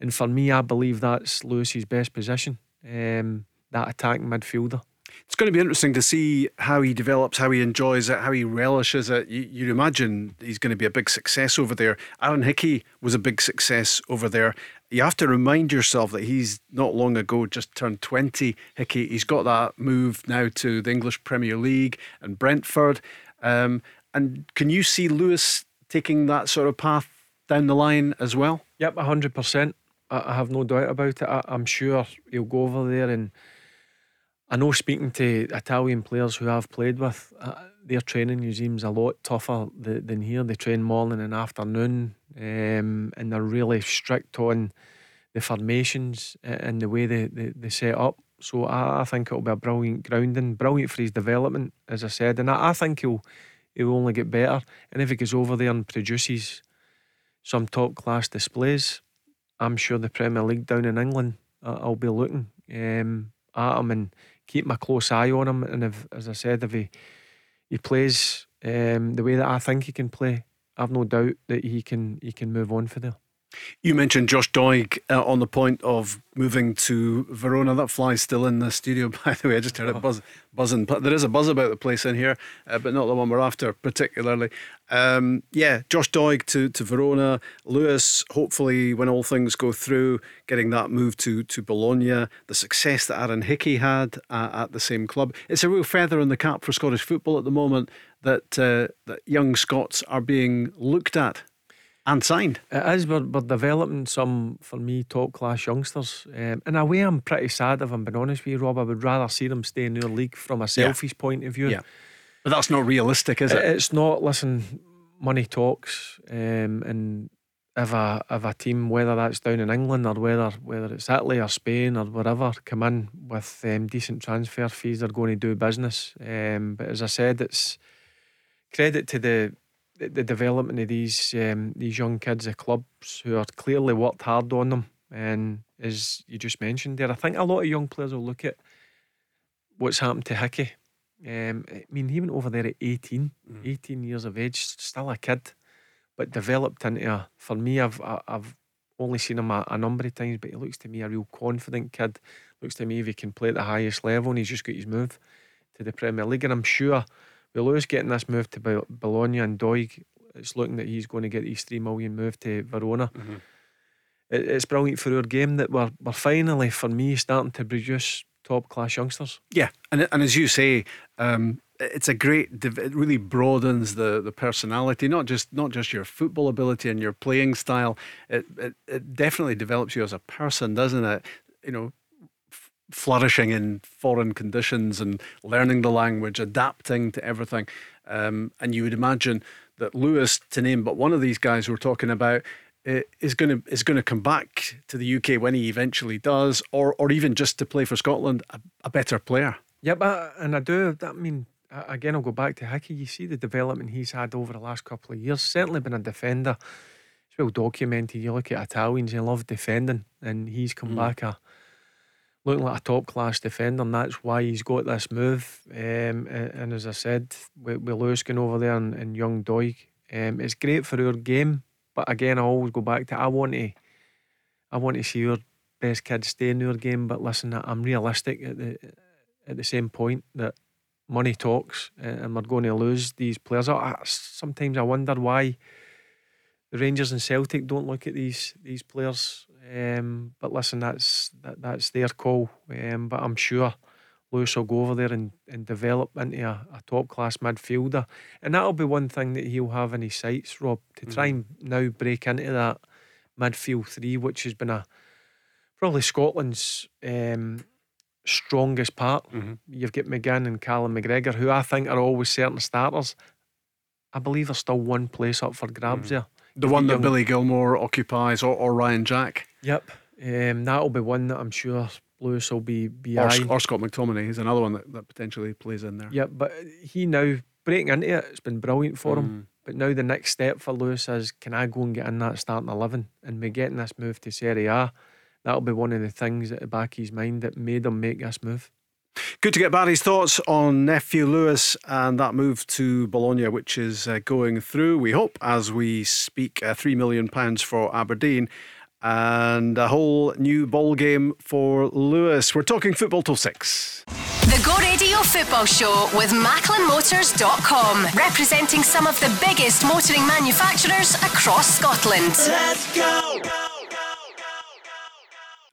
Speaker 5: And for me, I believe that's Lewis's best position. Um, that attacking midfielder.
Speaker 4: It's going to be interesting to see how he develops, how he enjoys it, how he relishes it. You, you'd imagine he's going to be a big success over there. Aaron Hickey was a big success over there. You have to remind yourself that he's not long ago just turned 20. Hickey, he's got that move now to the English Premier League and Brentford. Um, and can you see Lewis taking that sort of path down the line as well?
Speaker 5: Yep, hundred percent. I I have no doubt about it. I, I'm sure he'll go over there and I know speaking to Italian players who I've played with, uh, their training regime's a lot tougher th- than here. They train morning and afternoon, um, and they're really strict on the formations and the way they, they, they set up. So I, I think it'll be a brilliant grounding, brilliant for his development, as I said, and I, I think he'll he'll only get better. And if he goes over there and produces some top class displays, I'm sure the Premier League down in England, uh, I'll be looking um, at him and keep my close eye on him. And if, as I said, if he he plays um, the way that I think he can play, I've no doubt that he can he can move on for there.
Speaker 4: You mentioned Josh Doig uh, on the point of moving to Verona. That fly's still in the studio, by the way. I just heard it buzz, buzzing. There is a buzz about the place in here, uh, but not the one we're after particularly. Um, yeah, Josh Doig to, to Verona. Lewis, hopefully, when all things go through, getting that move to, to Bologna. The success that Aaron Hickey had uh, at the same club. It's a real feather in the cap for Scottish football at the moment that, uh, that young Scots are being looked at and signed.
Speaker 5: It is. We're, we're developing some, for me, top class youngsters. Um, in a way, I'm pretty sad if I'm being honest with you, Rob. I would rather see them stay in their league from a selfish yeah. point of view.
Speaker 4: Yeah. But that's not realistic, is it?
Speaker 5: It's not. Listen, money talks. Um, and if a, if a team, whether that's down in England or whether whether it's Italy or Spain or whatever, come in with um, decent transfer fees, they're going to do business. Um, but as I said, it's credit to the the, development of these um, these young kids, the clubs who are clearly worked hard on them, and as you just mentioned there, I think a lot of young players will look at what's happened to Hickey. Um, I mean, he went over there at 18, mm. 18 years of age, still a kid, but developed into a. For me, I've I've only seen him a, a, number of times, but he looks to me a real confident kid. Looks to me if he can play at the highest level, and he's just got his move to the Premier League, and I'm sure with Lewis getting this move to Bologna and Doig, it's looking that he's going to get these three million move to Verona. Mm-hmm. It, it's brilliant for our game that we're we're finally, for me, starting to produce top class youngsters.
Speaker 4: Yeah, and and as you say, um, it's a great. It really broadens the the personality, not just not just your football ability and your playing style. It it, it definitely develops you as a person, doesn't it? You know, flourishing in foreign conditions and learning the language, adapting to everything. Um, and you would imagine that Lewis, to name but one of these guys we're talking about, is going to is going to come back to the UK when he eventually does, or or even just to play for Scotland, a, a better player.
Speaker 5: Yeah, but and I do. I mean, again, I'll go back to Hickey. You see the development he's had over the last couple of years. Certainly been a defender. It's well documented. You look at Italians; they love defending, and he's come mm. back a looking like a top class defender, and that's why he's got this move. Um, and, as I said, with, with going over there and, and young Doig, um, it's great for our game. But again, I always go back to I want to, I want to see our best kids stay in our game. But listen, I'm realistic at the at the same point that money talks, and we're going to lose these players. I, sometimes I wonder why the Rangers and Celtic don't look at these these players um, but listen, that's that, that's their call. Um, but I'm sure Lewis will go over there and, and develop into a, a top class midfielder. And that'll be one thing that he'll have in his sights, Rob, to try mm. and now break into that midfield three, which has been a probably Scotland's um, strongest part. Mm-hmm. You've got McGinn and Callum McGregor, who I think are always certain starters. I believe there's still one place up for grabs mm-hmm. there.
Speaker 4: The one that young... Billy Gilmour occupies, or, or Ryan Jack.
Speaker 5: Yep, um, that'll be one that I'm sure Lewis will be be
Speaker 4: or, or Scott McTominay is another one that, that potentially plays in there.
Speaker 5: Yep, but he now breaking into it, it's been brilliant for mm. him. But now the next step for Lewis is can I go and get in that starting eleven and be getting this move to Serie A? That'll be one of the things at the back of his mind that made him make this move.
Speaker 4: Good to get Barry's thoughts on nephew Lewis and that move to Bologna, which is uh, going through. We hope as we speak, uh, three million pounds for Aberdeen and a whole new ball game for Lewis. We're talking football till six.
Speaker 3: The Go Radio Football Show with MacklinMotors.com, representing some of the biggest motoring manufacturers across Scotland. Let's go!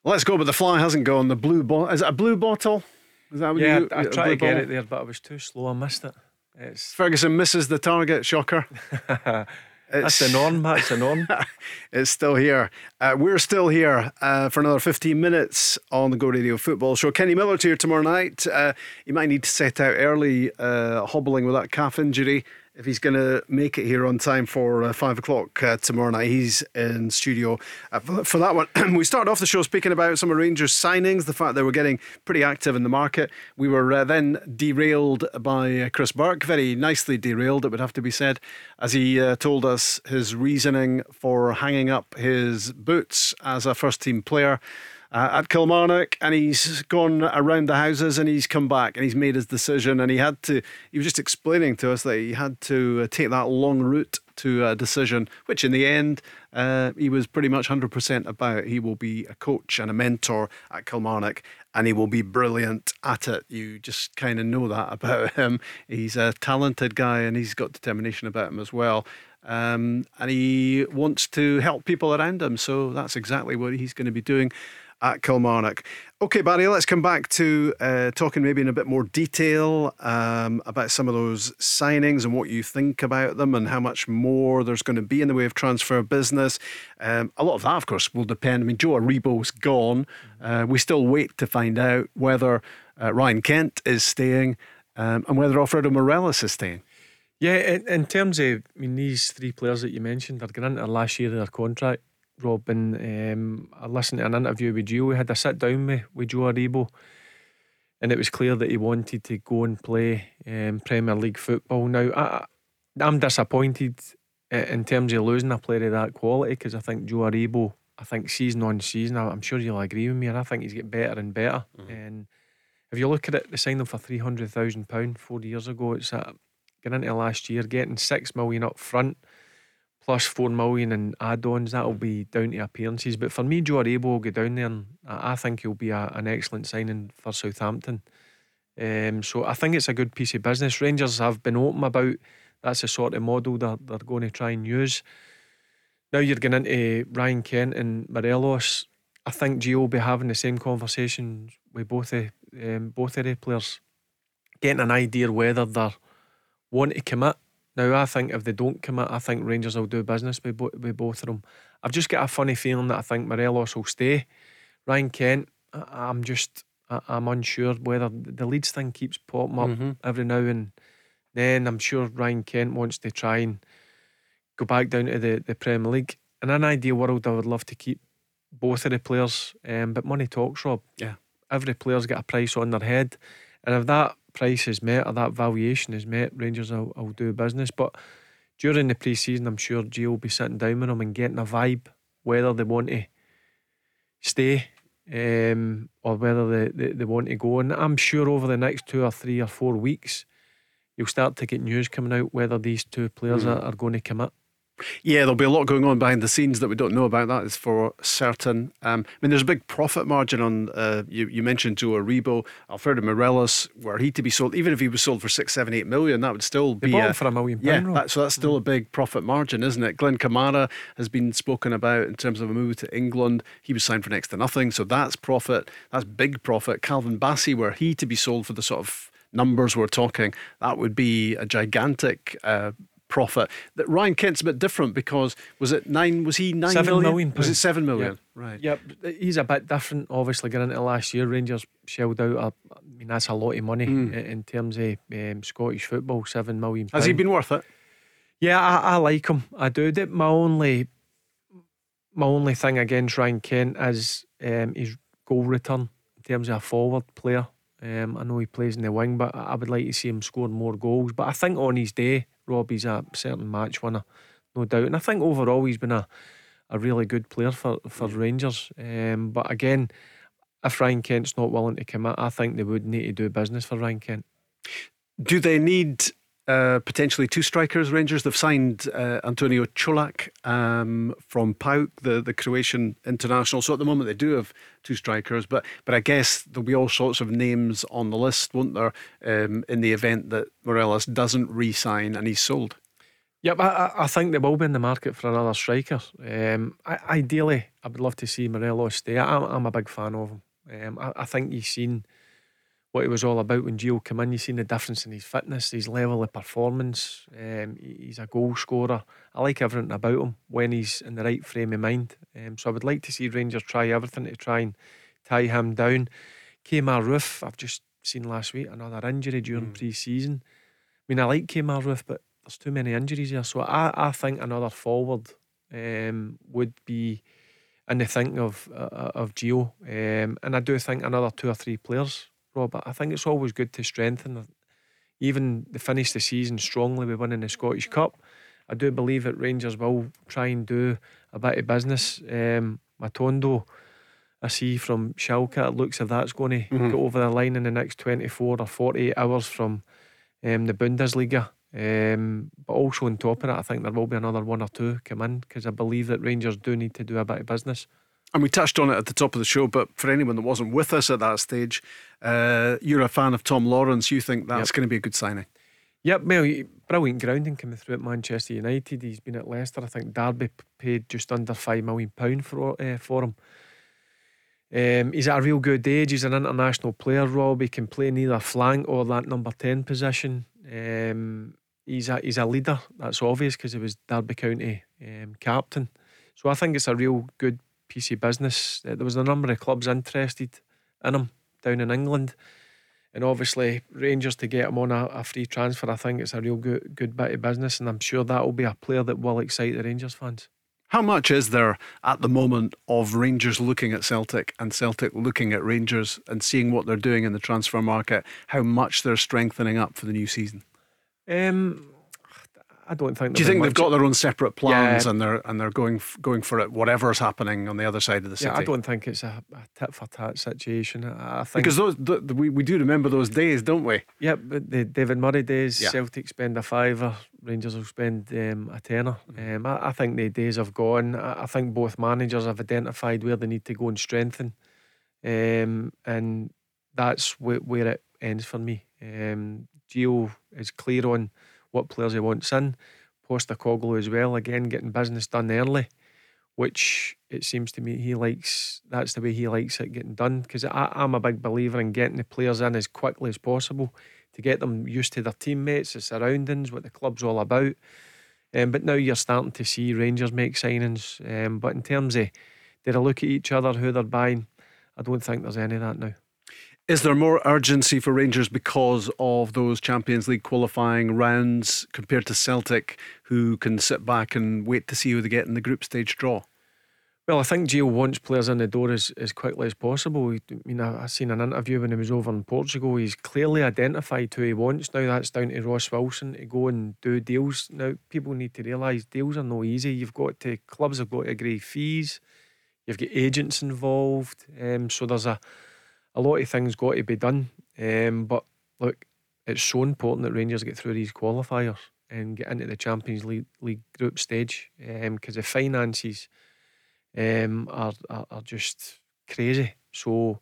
Speaker 4: Let's go, but the fly hasn't gone. The blue bottle. Is it a blue bottle?
Speaker 5: Is that what yeah, you, I tried to get ball? it there, but I was too slow. I missed it.
Speaker 4: It's... Ferguson misses the target. Shocker.
Speaker 5: That's the norm. That's the norm.
Speaker 4: it's still here. Uh, we're still here uh, for another 15 minutes on the Go Radio Football Show. Kenny Miller's here tomorrow night. Uh, you might need to set out early, uh, hobbling with that calf injury if he's going to make it here on time for uh, five o'clock uh, tomorrow night. He's in studio uh, for, for, that one. we started off the show speaking about some of Rangers signings, the fact they were getting pretty active in the market. We were uh, then derailed by uh, Chris Burke, very nicely derailed, it would have to be said, as he uh, told us his reasoning for hanging up his boots as a first team player uh, at Kilmarnock and he's gone around the houses and he's come back and he's made his decision and he had to he was just explaining to us that he had to uh, take that long route to a decision which in the end uh, he was pretty much 100% about. He will be a coach and a mentor at Kilmarnock and he will be brilliant at it. You just kind of know that about him. He's a talented guy and he's got determination about him as well. Um, and he wants to help people around him so that's exactly what he's going to be doing at Kilmarnock. Okay, Barry, let's come back to uh, talking maybe in a bit more detail um, about some of those signings and what you think about them and how much more there's going to be in the way of transfer business. Um, a lot of that, of course, will depend. I mean, Joe Aribo's gone. Uh, we still wait to find out whether uh, Ryan Kent is staying um, and whether Alfredo Morelos is staying.
Speaker 5: Yeah, in, in, terms of, I mean, these three players that you mentioned are going into last year of their contract. Robin, um, I listened to an interview with Gio. We had a sit down with, with Joe Aribo, and it was clear that he wanted to go and play um, Premier League football. Now, I, I'm disappointed in terms of losing a player of that quality because I think Joe Aribo, I think season on season, I'm sure you'll agree with me, and I think he's getting better and better. Mm-hmm. And if you look at it, they signed him for three hundred thousand pound four years ago. It's uh, getting into last year, getting six million up front plus four million in add-ons. That'll be down to appearances. But for me, Joe Aribo will go down there, and I think he'll be a, an excellent signing for Southampton. Um, so I think it's a good piece of business. Rangers have been open about that's the sort of model that they're going to try and use. Now you're getting into Ryan Kent and Morelos. I think Gio will be having the same conversations with both of um, both of the players, getting an idea whether they're want to commit now, I think if they don't commit, I think Rangers will do business with, bo- with both of them. I've just got a funny feeling that I think Morelos will stay. Ryan Kent, I- am just, I- am unsure whether the Leeds thing keeps popping up mm-hmm. every now and then. I'm sure Ryan Kent wants to try and go back down to the, the Premier League. In an ideal world, I would love to keep both of the players, um, but money talks, Rob.
Speaker 4: Yeah.
Speaker 5: Every player's got a price on their head. And if that price is met or that valuation is met, Rangers will, will do business. But during the pre season, I'm sure Gio will be sitting down with them and getting a vibe whether they want to stay um, or whether they, they, they want to go. And I'm sure over the next two or three or four weeks, you'll start to get news coming out whether these two players mm. are, are going to commit.
Speaker 4: Yeah, there'll be a lot going on behind the scenes that we don't know about. That is for certain. Um, I mean, there's a big profit margin on. Uh, you, you mentioned Joe Aribo, Alfredo Morelos. Were he to be sold, even if he was sold for six, seven, eight million, that would still
Speaker 5: be
Speaker 4: a,
Speaker 5: for a million.
Speaker 4: Yeah, that, so that's still a big profit margin, isn't it? Glenn Kamara has been spoken about in terms of a move to England. He was signed for next to nothing, so that's profit. That's big profit. Calvin Bassey, were he to be sold for the sort of numbers we're talking, that would be a gigantic uh, profit. That Ryan Kent's a bit different because was it nine? Was he nine
Speaker 5: seven
Speaker 4: million?
Speaker 5: million
Speaker 4: was it seven million?
Speaker 5: Yep.
Speaker 4: Right.
Speaker 5: Yep. He's a bit different. Obviously, getting into last year, Rangers shelled out. A, I mean, that's a lot of money mm. in terms of um, Scottish football. Seven million.
Speaker 4: Has he been worth it?
Speaker 5: Yeah, I, I like him. I do. My only, my only thing against Ryan Kent is um, his goal return in terms of a forward player. Um, I know he plays in the wing, but I would like to see him score more goals. But I think on his day, Robbie's a certain match winner, no doubt. And I think overall he's been a, a really good player for, for Rangers. Um, but again, if Ryan Kent's not willing to commit, I think they would need to do business for Ryan Kent.
Speaker 4: Do they need uh, potentially two strikers. Rangers they've signed uh, Antonio Čolak um, from PAOK, the the Croatian international. So at the moment they do have two strikers, but but I guess there'll be all sorts of names on the list, won't there? Um, in the event that Morelos doesn't re-sign and he's sold.
Speaker 5: Yep, I, I think they will be in the market for another striker. Um, I, ideally, I would love to see Morelos stay. I'm, I'm a big fan of him. Um, I, I think you've seen what he was all about when Gio came in. You've seen the difference in his fitness, his level of performance. Um, he's a goal scorer. I like everything about him when he's in the right frame of mind. Um, so I would like to see Rangers try everything to try and tie him down. Kemar Roofe, I've just seen last week another injury during mm. pre-season. I mean, I like Kemar Roofe, but there's too many injuries here. So I, I think another forward um, would be in the thinking of uh, of Gio. Um, and I do think another two or three players Rob. I think it's always good to strengthen. Even to finish the season strongly with winning the Scottish Cup. I do believe that Rangers will try and do a bit of business. Um, Matondo, I see from Schalke, it looks if that's going to mm-hmm. go over the line in the next 24 or 48 hours from um, the Bundesliga. Um, but also on top of that, I think there will be another one or two come in because I believe that Rangers do need to do a bit of business.
Speaker 4: And we touched on it at the top of the show, but for anyone that wasn't with us at that stage, uh, you're a fan of Tom Lawrence. You think that's yep. going to be a good signing?
Speaker 5: Yep, well, brilliant grounding coming through at Manchester United. He's been at Leicester. I think Derby paid just under five million pound for uh, for him. Um, he's at a real good age. He's an international player. Rob. He can play neither flank or that number ten position. Um, he's a he's a leader. That's obvious because he was Derby County um, captain. So I think it's a real good piece of business. Uh, there was a number of clubs interested in him down in England. And obviously, Rangers to get him on a, a, free transfer, I think it's a real good, good bit of business. And I'm sure that will be a player that will excite the Rangers fans.
Speaker 4: How much is there at the moment of Rangers looking at Celtic and Celtic looking at Rangers and seeing what they're doing in the transfer market? How much they're strengthening up for the new season?
Speaker 5: Um, I don't think.
Speaker 4: Do you think they've got their own separate plans yeah. and they're and they're going going for it, whatever's happening on the other side of the city?
Speaker 5: Yeah, I don't think it's a, a tit for tat situation. I think
Speaker 4: because those the, we we do remember those days, don't we?
Speaker 5: Yeah, but the David Murray days, yeah. Celtic spend a fiver, Rangers will spend um, a tenner. Mm-hmm. Um, I, I, think the days have gone. I, I, think both managers have identified where they need to go and strengthen, um, and that's wh- where it ends for me. Um, Gio is clear on what players he wants in. Postecoglou as well, again getting business done early, which it seems to me he likes. That's the way he likes it getting done. Because I'm a big believer in getting the players in as quickly as possible to get them used to their teammates, the surroundings, what the club's all about. Um, but now you're starting to see Rangers make signings. Um, but in terms of did I look at each other, who they're buying, I don't think there's any of that now.
Speaker 4: Is there more urgency for Rangers because of those Champions League qualifying rounds compared to Celtic, who can sit back and wait to see who they get in the group stage draw?
Speaker 5: Well, I think Gio wants players in the door as, as quickly as possible. I mean, I, seen an interview when he was over in Portugal. He's clearly identified who he wants. Now that's down to Ross Wilson to go and do deals. Now people need to realise deals are no easy. You've got to clubs have got to agree fees. You've got agents involved. Um, so there's a a lot of things got to be done. Um, but look, it's so important that Rangers get through these qualifiers and get into the Champions League, League group stage because um, the finances um, are, are, are just crazy. So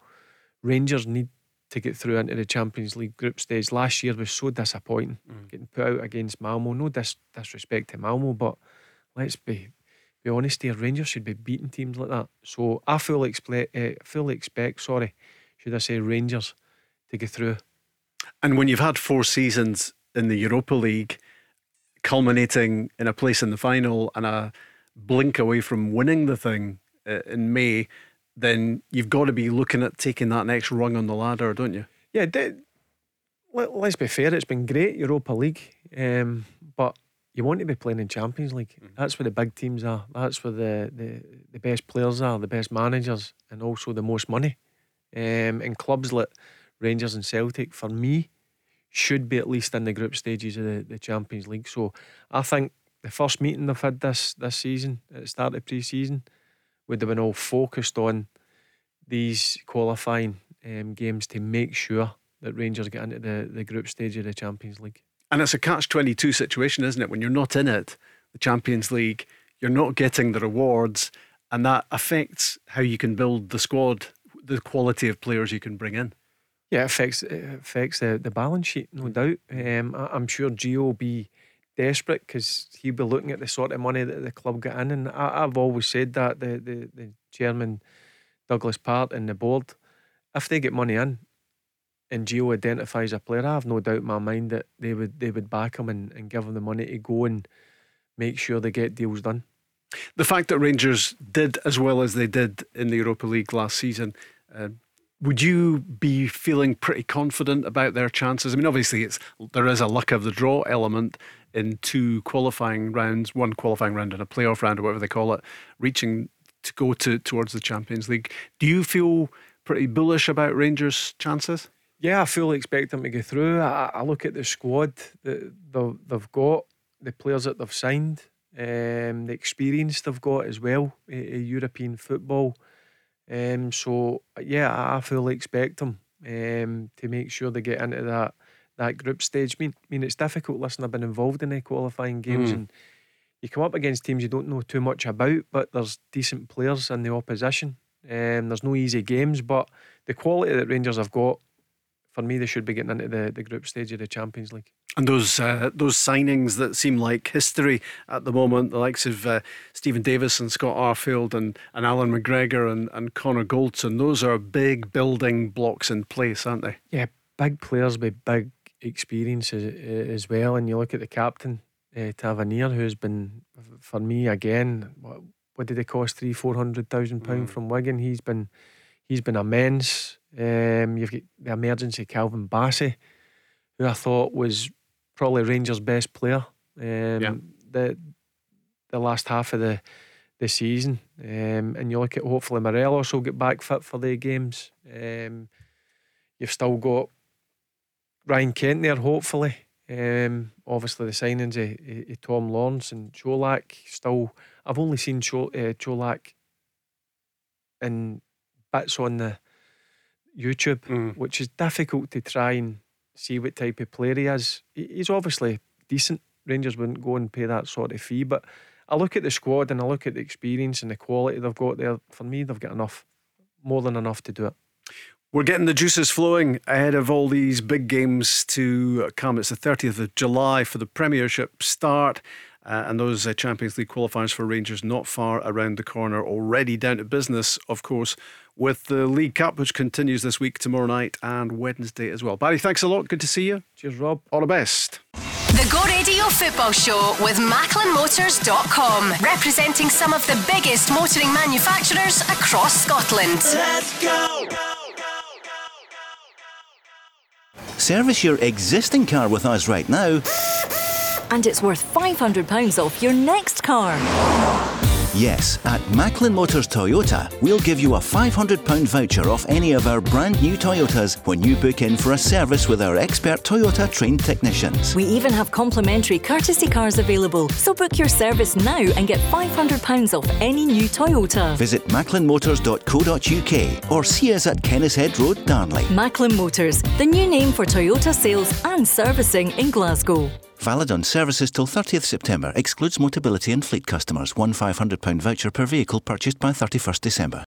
Speaker 5: Rangers need to get through into the Champions League group stage. Last year was so disappointing, mm. getting put out against Malmo. No dis- disrespect to Malmo, but let's be be honest here. Rangers should be beating teams like that. So I fully expect, uh, fully expect, sorry, should I say, Rangers to get through.
Speaker 4: And when you've had four seasons in the Europa League, culminating in a place in the final and a blink away from winning the thing uh, in May, then you've got to be looking at taking that next rung on the ladder, don't you?
Speaker 5: Yeah, let, us be fair, it's been great, Europa League, um, but you want to be playing in Champions League. Mm-hmm. That's where the big teams are. That's where the, the, the best players are, the best managers, and also the most money. Um, and clubs like Rangers and Celtic, for me, should be at least in the group stages of the, the Champions League. So I think the first meeting they've had this this season at the start of pre season would have been all focused on these qualifying um, games to make sure that Rangers get into the, the group stage of the Champions League.
Speaker 4: And it's a catch 22 situation, isn't it? When you're not in it, the Champions League, you're not getting the rewards, and that affects how you can build the squad the quality of players you can bring in.
Speaker 5: Yeah, it affects it affects the, the balance sheet, no doubt. Um, I, am sure Gio will be desperate because he'll be looking at the sort of money that the club get in, and I, have always said that the, the the chairman Douglas Park and the board, if they get money in, and Gio identifies a player, I have no doubt in my mind that they would they would back him and, and give him the money to go and make sure they get deals done.
Speaker 4: The fact that Rangers did as well as they did in the Europa League last season, uh, would you be feeling pretty confident about their chances? I mean, obviously, it's there is a luck of the draw element in two qualifying rounds, one qualifying round and a playoff round, or whatever they call it, reaching to go to towards the Champions League. Do you feel pretty bullish about Rangers' chances?
Speaker 5: Yeah, I fully expect them to go through. I, I look at the squad that they've got, the players that they've signed, um, the experience they've got as well, uh, European football. Um, so yeah, I fully expect them um, to make sure they get into that that group stage. I mean, I mean it's difficult. Listen, I've been involved in the qualifying games, mm. and you come up against teams you don't know too much about, but there's decent players in the opposition. Um, there's no easy games, but the quality that Rangers have got for me, they should be getting into the, the group stage of the Champions League.
Speaker 4: And those uh, those signings that seem like history at the moment, the likes of uh, Steven Davis and Scott Arfield and, and Allan McGregor and, and Connor Goldson, those are big building blocks in place, aren't they?
Speaker 5: Yeah, big players with big experience as, as well. And you look at the captain, uh, Tavernier, who's been, for me again, what, what did it cost? Three, four hundred thousand pounds mm. from Wigan. He's been he's been immense. Um, you've got the emergency Calvin Bassey, who I thought was probably Rangers' best player. Um, yeah. The the last half of the the season, um, and you look at hopefully Morelos will get back fit for the games. Um, you've still got Ryan Kent there, hopefully. Um, obviously, the signings of, of, Tom Lawrence and Čolak still. I've only seen Cho, uh, Čolak in bits on the YouTube, mm. which is difficult to try and see what type of player he is. He's obviously decent. Rangers wouldn't go and pay that sort of fee, but I look at the squad and I look at the experience and the quality they've got there. For me, they've got enough, more than enough to do it.
Speaker 4: We're getting the juices flowing ahead of all these big games to come. It's the 30th of July for the Premiership start. Uh, and those uh, Champions League qualifiers for Rangers not far around the corner, already down to business, of course, with the League Cup, which continues this week, tomorrow night, and Wednesday as well. Barry, thanks a lot. Good to see you.
Speaker 5: Cheers, Rob.
Speaker 4: All the best.
Speaker 3: The Go Radio Football Show with MacklinMotors.com, representing some of the biggest motoring manufacturers across Scotland. Let's go.
Speaker 1: Service your existing car with us right now
Speaker 2: and it's worth £500 off your next car.
Speaker 1: Yes, at Macklin Motors Toyota, we'll give you a £500 voucher off any of our brand new Toyotas when you book in for a service with our expert Toyota trained technicians.
Speaker 2: We even have complimentary courtesy cars available, so book your service now and get £500 off any new Toyota.
Speaker 1: Visit macklinmotors.co.uk or see us at Kennishead Road, Darnley.
Speaker 2: Macklin Motors, the new name for Toyota sales and servicing in Glasgow.
Speaker 1: Valid on services till 30th September. Excludes Motability and fleet customers. One £500 voucher per vehicle purchased by 31st December.